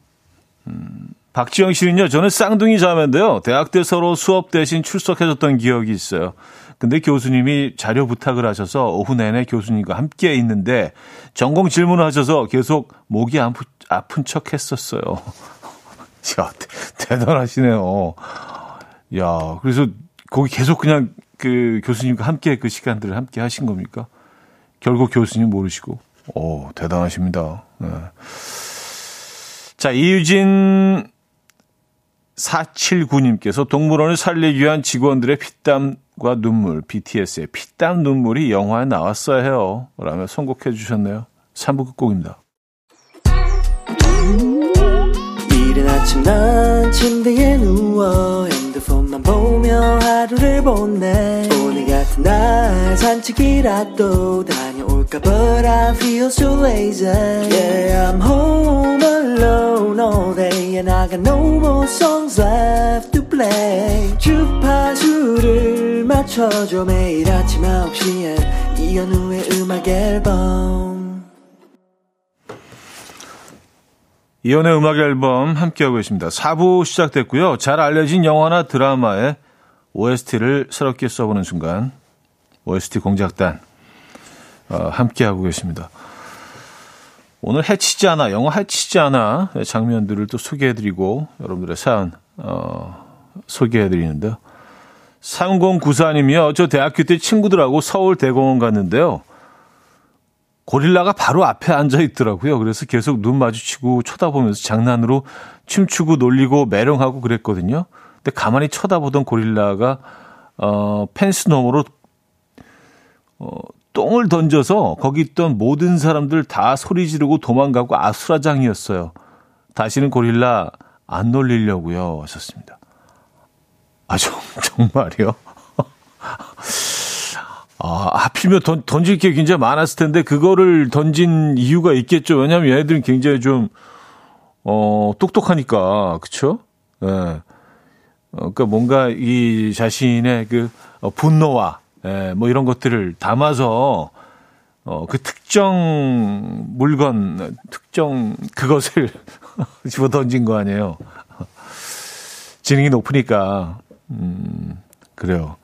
음, 박지영 씨는요, 저는 쌍둥이 자매인데요. 대학 때 서로 수업 대신 출석해줬던 기억이 있어요. 근데 교수님이 자료 부탁을 하셔서 오후 내내 교수님과 함께 있는데 전공 질문을 하셔서 계속 목이 아프, 아픈 척 했었어요. 야, 대, 단하시네요 야, 그래서 거기 계속 그냥 그 교수님과 함께 그 시간들을 함께 하신 겁니까? 결국 교수님 모르시고. 오, 대단하십니다. 네. 자, 이유진 479님께서 동물원을 살리기 위한 직원들의 피땀 과 눈물, BTS의 피땀 눈물이 영화에 나왔어야 해요. 라며 선곡해 주셨네요. 3부 끝곡입니다. 이른 아침 난 침대에 누워 핸드폰만 보며 하루를 보내 오늘 같은 날 산책이라도 다 녀올까 But I feel so lazy Yeah I'm home alone all day And I got no more songs left to play 주파수를 맞춰줘 매일 아침 9시에 이현우의 음악 앨범 이연의 음악 앨범 함께하고 계십니다. 4부 시작됐고요. 잘 알려진 영화나 드라마의 OST를 새롭게 써보는 순간 OST 공작단 어, 함께하고 계십니다. 오늘 해치지 않아, 영화 해치지 않아 장면들을 또 소개해드리고 여러분들의 사연 어, 소개해드리는데요. 3094님이요. 저 대학교 때 친구들하고 서울 대공원 갔는데요. 고릴라가 바로 앞에 앉아 있더라고요. 그래서 계속 눈 마주치고 쳐다보면서 장난으로 춤추고 놀리고 매령하고 그랬거든요. 근데 가만히 쳐다보던 고릴라가 어 펜스 너머로 어 똥을 던져서 거기 있던 모든 사람들 다 소리 지르고 도망가고 아수라장이었어요. 다시는 고릴라 안 놀리려고요. 하셨습니다. 아, 정, 정말이요? 아, 하필이면 던, 던질 게 굉장히 많았을 텐데, 그거를 던진 이유가 있겠죠. 왜냐면 하 얘네들은 굉장히 좀, 어, 똑똑하니까, 그쵸? 예. 네. 어, 그니까 뭔가 이 자신의 그 어, 분노와, 예, 뭐 이런 것들을 담아서, 어, 그 특정 물건, 특정 그것을 집어 던진 거 아니에요. 지능이 높으니까, 음, 그래요.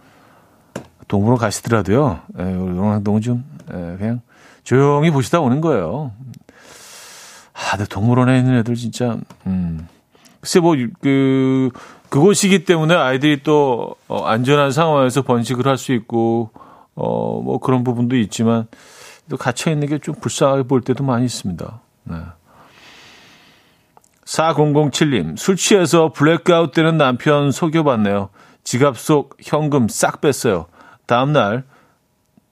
동물원 가시더라도요, 에, 예, 우리 동물원 좀, 에, 예, 그냥 조용히 보시다 오는 거예요. 아, 근데 동물원에 있는 애들 진짜, 음. 글쎄, 뭐, 그, 그곳이기 때문에 아이들이 또, 어, 안전한 상황에서 번식을 할 수 있고, 어, 뭐 그런 부분도 있지만, 또 갇혀 있는 게 좀 불쌍하게 볼 때도 많이 있습니다. 네. 4007님, 술 취해서 블랙아웃 되는 남편 속여봤네요. 지갑 속 현금 싹 뺐어요. 다음날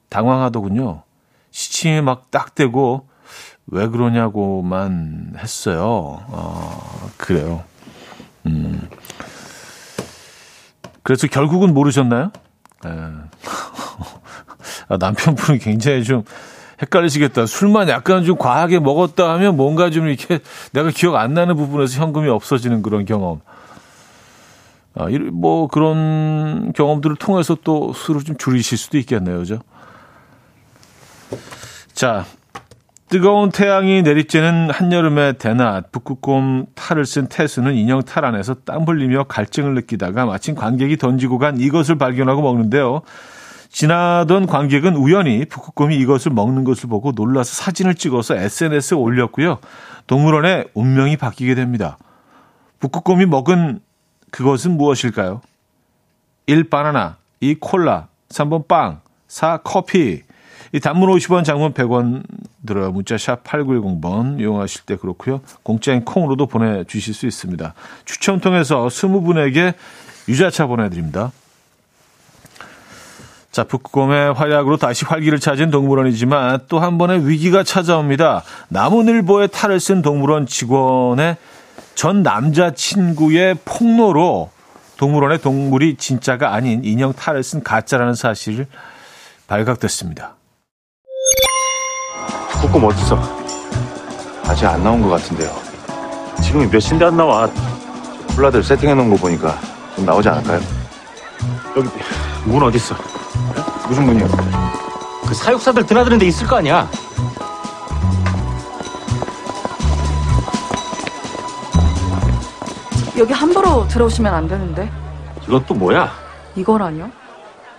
당황하더군요. 시치미 막 딱 떼고 왜 그러냐고만 했어요. 어, 그래요. 음. 그래서 결국은 모르셨나요? 에. 예. 아, 남편분은 굉장히 좀 헷갈리시겠다. 술만 약간 좀 과하게 먹었다 하면 뭔가 좀 이렇게 내가 기억 안 나는 부분에서 현금이 없어지는 그런 경험. 아, 뭐 그런 경험들을 통해서 또 술을 좀 줄이실 수도 있겠네요. 그죠? 자, 뜨거운 태양이 내리쬐는 한여름의 대낮, 북극곰 탈을 쓴 태수는 인형 탈 안에서 땀 흘리며 갈증을 느끼다가 마침 관객이 던지고 간 이것을 발견하고 먹는데요. 지나던 관객은 우연히 북극곰이 이것을 먹는 것을 보고 놀라서 사진을 찍어서 SNS에 올렸고요. 동물원의 운명이 바뀌게 됩니다. 북극곰이 먹은 그것은 무엇일까요? 1. 바나나 2. 콜라 3번 빵 4. 커피 이 단문 50원 장문 100원 들어요. 문자 샵 8910번 이용하실 때 그렇고요. 공짜인 콩으로도 보내주실 수 있습니다. 추첨 통해서 20분에게 유자차 보내드립니다. 자, 북극곰의 활약으로 다시 활기를 찾은 동물원이지만 또 한 번의 위기가 찾아옵니다. 나무늘보에 탈을 쓴 동물원 직원의 전 남자친구의 폭로로 동물원의 동물이 진짜가 아닌 인형 탈을 쓴 가짜라는 사실을 발각됐습니다. 북극곰 어딨어? 아직 안 나온 것 같은데요. 지금이 몇 시인데 안 나와? 콜라들 세팅해 놓은 거 보니까 좀 나오지 않을까요? 여기 문 어딨어? 무슨 문이요? 그 사육사들 드나드는 데 있을 거 아니야. 여기 함부로 들어오시면 안 되는데. 이건 또 뭐야? 이거라뇨?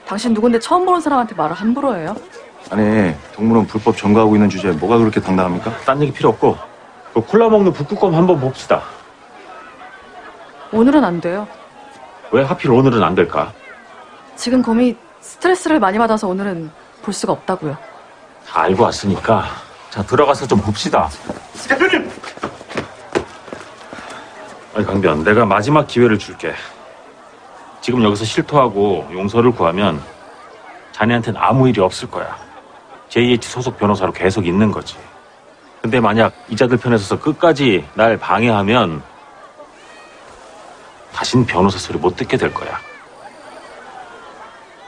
당신 누군데 처음 보는 사람한테 말을 함부로 해요? 아니 동물원 불법 점거하고 있는 주제에 뭐가 그렇게 당당합니까? 딴 얘기 필요 없고 그 콜라 먹는 북극곰 한번 봅시다. 오늘은 안 돼요. 왜 하필 오늘은 안 될까? 지금 곰이 스트레스를 많이 받아서 오늘은 볼 수가 없다고요. 다 알고 왔으니까 자 들어가서 좀 봅시다. 대표님! 아니 강변 내가 마지막 기회를 줄게. 지금 여기서 실토하고 용서를 구하면 자네한테는 아무 일이 없을 거야. JH 소속 변호사로 계속 있는 거지. 근데 만약 이자들 편에 서서 끝까지 날 방해하면 다신 변호사 소리 못 듣게 될 거야.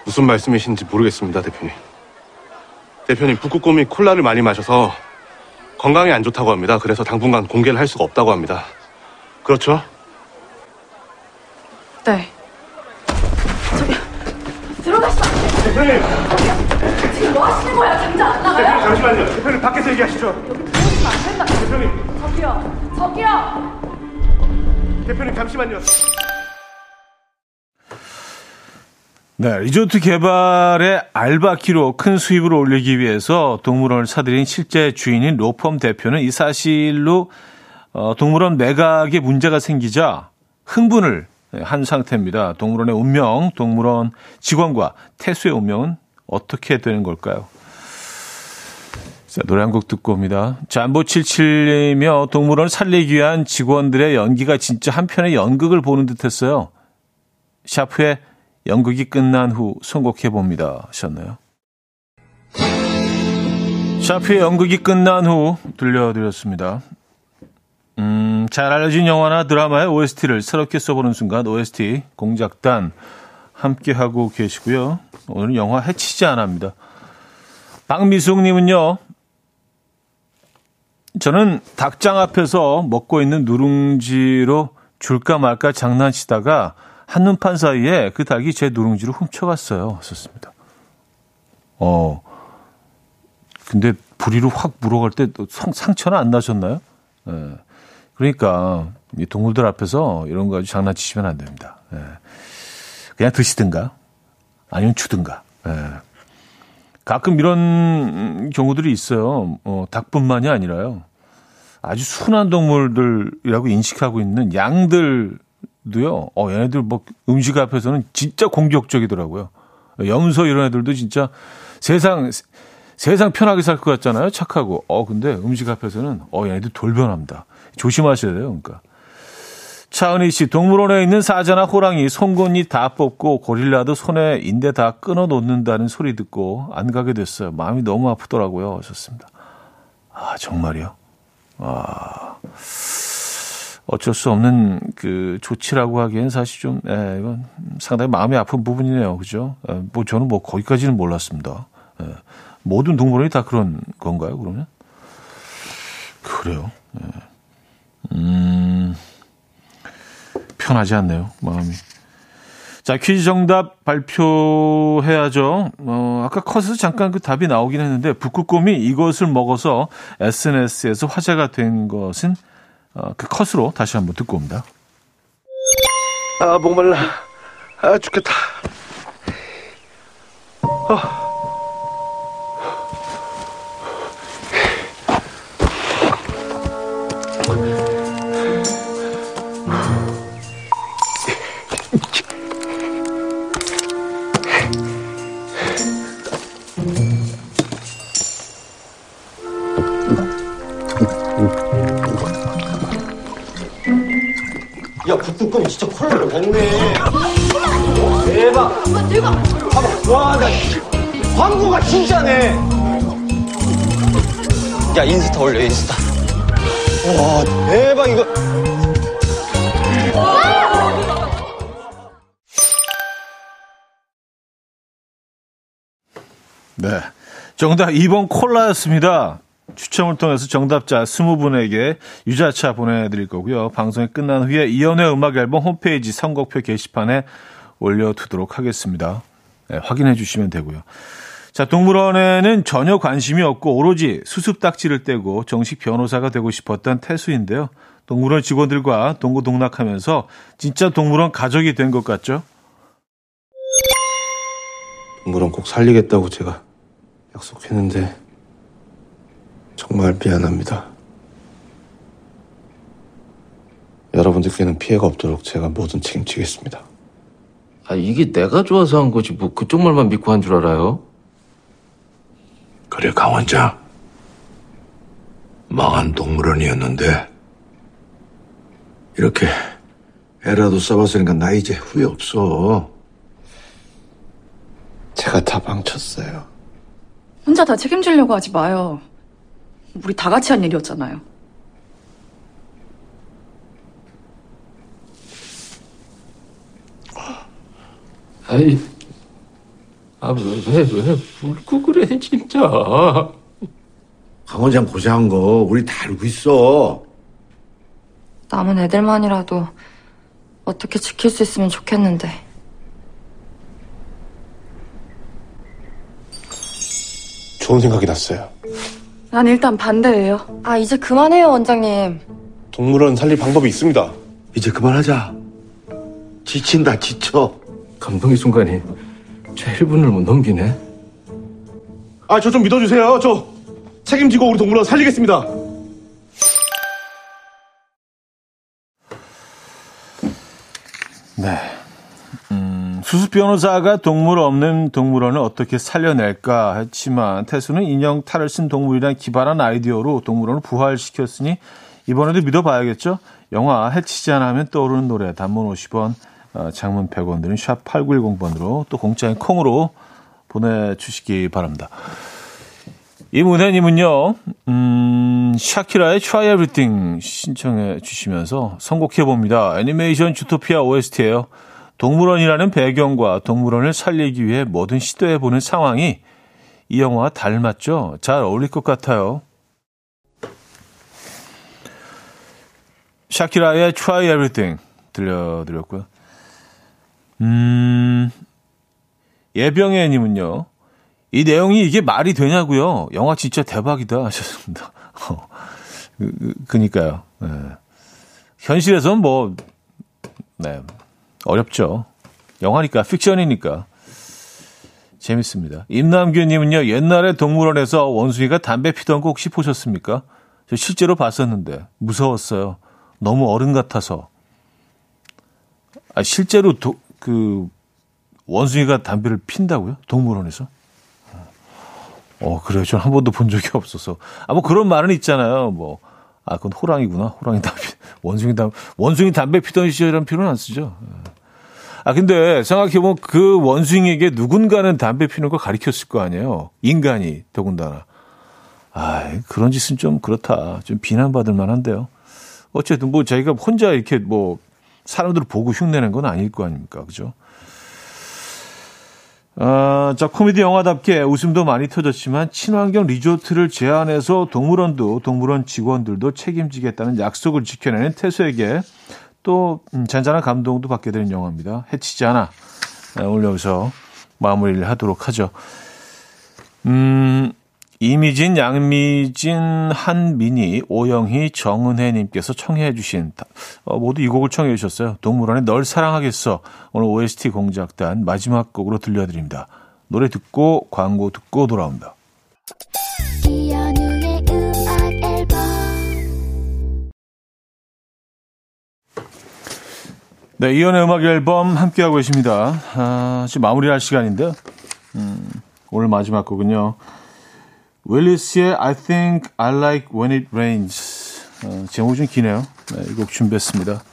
무슨 말씀이신지 모르겠습니다, 대표님. 대표님, 북극곰이 콜라를 많이 마셔서 건강에 안 좋다고 합니다. 그래서 당분간 공개를 할 수가 없다고 합니다. 그렇죠? 네. 저기 들어갔어. 대표님! 지금 뭐 하시는 거야? 당장 안 대표님, 나가요? 잠시만요. 대표님, 밖에서 얘기하시죠. 들어오시면 안 된다. 대표님, 저기요. 저기요. 대표님, 잠시만요. 네, 리조트 개발의 알바키로 큰 수입을 올리기 위해서 동물원을 사들인 실제 주인인 로펌 대표는 이 사실로 어, 동물원 매각에 문제가 생기자 흥분을 한 상태입니다. 동물원의 운명, 동물원 직원과 태수의 운명은 어떻게 되는 걸까요? 자, 노래 한 곡 듣고 옵니다. 잠보77이며 동물원을 살리기 위한 직원들의 연기가 진짜 한편의 연극을 보는 듯 했어요. 샤프의 연극이 끝난 후 선곡해 봅니다. 하셨나요? 샤프의 연극이 끝난 후 들려드렸습니다. 음, 잘 알려진 영화나 드라마의 OST를 새롭게 써보는 순간 OST 공작단 함께하고 계시고요. 오늘은 영화 해치지 않합니다. 박미숙님은요. 저는 닭장 앞에서 먹고 있는 누룽지로 줄까 말까 장난치다가 한눈판 사이에 그 닭이 제 누룽지를 훔쳐갔어요. 썼습니다. 어. 근데 부리로 확 물어갈 때 상처는 안 나셨나요? 예. 그러니까 이 동물들 앞에서 이런 거 아주 장난치시면 안 됩니다. 예. 그냥 드시든가 아니면 주든가. 예. 가끔 이런 경우들이 있어요. 어, 닭뿐만이 아니라요. 아주 순한 동물들이라고 인식하고 있는 양들 도요. 어, 얘네들 뭐 음식 앞에서는 진짜 공격적이더라고요. 염소 이런 애들도 진짜 세상 세상 편하게 살 것 같잖아요. 착하고. 어, 근데 음식 앞에서는 어, 얘네들 돌변합니다. 조심하셔야 돼요. 그러니까. 차은희 씨, 동물원에 있는 사자나 호랑이 송곳니 다 뽑고 고릴라도 손에 인대 다 끊어 놓는다는 소리 듣고 안 가게 됐어요. 마음이 너무 아프더라고요. 하셨습니다. 아, 정말요? 아. 어쩔 수 없는 그 조치라고 하기엔 사실 좀, 예, 이건 상당히 마음이 아픈 부분이네요. 그죠? 예, 뭐 저는 뭐 거기까지는 몰랐습니다. 예, 모든 동물원이 다 그런 건가요, 그러면? 그래요. 예. 음, 편하지 않네요, 마음이. 자, 퀴즈 정답 발표해야죠. 어, 아까 컷에서 잠깐 그 답이 나오긴 했는데, 북극곰이 이것을 먹어서 SNS에서 화제가 된 것은 어, 그 컷으로 다시 한번 듣고 옵니다. 아, 목말라. 아, 죽겠다. 아. 북극곰이 진짜 콜라를 먹네. 대박. 봐봐. 와, 나 광고가 진짜네. 야, 인스타 올려, 인스타. 와, 대박, 이거. 네. 정답 2번 콜라였습니다. 추첨을 통해서 정답자 20분에게 유자차 보내드릴 거고요. 방송이 끝난 후에 이연의 음악 앨범 홈페이지 선곡표 게시판에 올려두도록 하겠습니다. 네, 확인해 주시면 되고요. 자, 동물원에는 전혀 관심이 없고 오로지 수습 딱지를 떼고 정식 변호사가 되고 싶었던 태수인데요. 동물원 직원들과 동고동락하면서 진짜 동물원 가족이 된 것 같죠? 동물원 꼭 살리겠다고 제가 약속했는데 정말 미안합니다. 여러분들께는 피해가 없도록 제가 뭐든 책임지겠습니다. 아, 이게 내가 좋아서 한 거지. 뭐 그쪽 말만 믿고 한 줄 알아요? 그래, 강 원장. 망한 동물원이었는데, 이렇게 애라도 써봤으니까 나 이제 후회 없어. 제가 다 망쳤어요. 혼자 다 책임지려고 하지 마요. 우리 다 같이 한 일이었잖아요. 아이, 아, 왜, 왜, 왜, 울고 그래, 진짜. 강원장 고생한 거 우리 다 알고 있어. 남은 애들만이라도 어떻게 지킬 수 있으면 좋겠는데. 좋은 생각이 났어요. 난 일단 반대예요. 아, 이제 그만해요, 원장님. 동물원 살릴 방법이 있습니다. 이제 그만하자. 지친다, 지쳐. 감동의 순간이 제 1분을 못 넘기네. 아, 저 좀 믿어주세요. 저 책임지고 우리 동물원 살리겠습니다. 수습 변호사가 동물 없는 동물원을 어떻게 살려낼까 했지만 태수는 인형 탈을 쓴 동물이란 기발한 아이디어로 동물원을 부활시켰으니 이번에도 믿어봐야겠죠. 영화 해치지 않아 하면 떠오르는 노래 단문 50원, 어, 장문 100원 드는 샵 8910번으로 또 공짜인 콩으로 보내주시기 바랍니다. 이 문혜님은요, 음, 샤키라의 Try Everything 신청해 주시면서 선곡해 봅니다. 애니메이션 주토피아 OST예요. 동물원이라는 배경과 동물원을 살리기 위해 뭐든 시도해 보는 상황이 이 영화와 닮았죠. 잘 어울릴 것 같아요. 샤키라의 Try Everything 들려드렸고요. 음, 예병애님은요. 이 내용이 이게 말이 되냐고요. 영화 진짜 대박이다 하셨습니다. 어, 그, 그니까요. 네. 현실에서는 뭐, 네, 어렵죠. 영화니까, 픽션이니까. 재밌습니다. 임남규님은요, 옛날에 동물원에서 원숭이가 담배 피던 거 혹시 보셨습니까? 저 실제로 봤었는데, 무서웠어요. 너무 어른 같아서. 아, 실제로 도, 그, 원숭이가 담배를 핀다고요? 동물원에서? 어, 그래요. 저는 한 번도 본 적이 없어서. 아, 뭐 그런 말은 있잖아요. 뭐, 아, 그건 호랑이구나. 호랑이 담배, 원숭이 담배, 원숭이 담배 피던 시절이라는 표현은 안 쓰죠. 아, 근데 생각해보면 그 원숭이에게 누군가는 담배 피는 걸 가리켰을 거 아니에요. 인간이, 더군다나. 아, 그런 짓은 좀 그렇다. 좀 비난받을 만한데요. 어쨌든 뭐 자기가 혼자 이렇게 뭐 사람들을 보고 흉내낸 건 아닐 거 아닙니까. 그죠? 어, 자, 코미디 영화답게 웃음도 많이 터졌지만 친환경 리조트를 제안해서 동물원도 동물원 직원들도 책임지겠다는 약속을 지켜내는 태수에게 또 음, 잔잔한 감동도 받게 되는 영화입니다. 해치지 않아. 네, 오늘 여기서 마무리를 하도록 하죠. 음, 이미진, 양미진, 한민희, 오영희, 정은혜님께서 청해 주신 어, 모두 이 곡을 청해 주셨어요. 동물원에 널 사랑하겠어. 오늘 OST 공작단 마지막 곡으로 들려드립니다. 노래 듣고 광고 듣고 돌아옵니다. 네, 이연의 음악 앨범 함께하고 계십니다. 아, 지금 마무리할 시간인데요. 음, 오늘 마지막 곡은요. 윌리스의 I think I like when it rains. 어, 제목이 좀 기네요. 네, 이 곡 준비했습니다.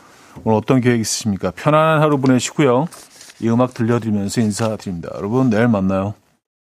오늘 어떤 계획 있으십니까? 편안한 하루 보내시고요. 이 음악 들려드리면서 인사드립니다. 여러분, 내일 만나요.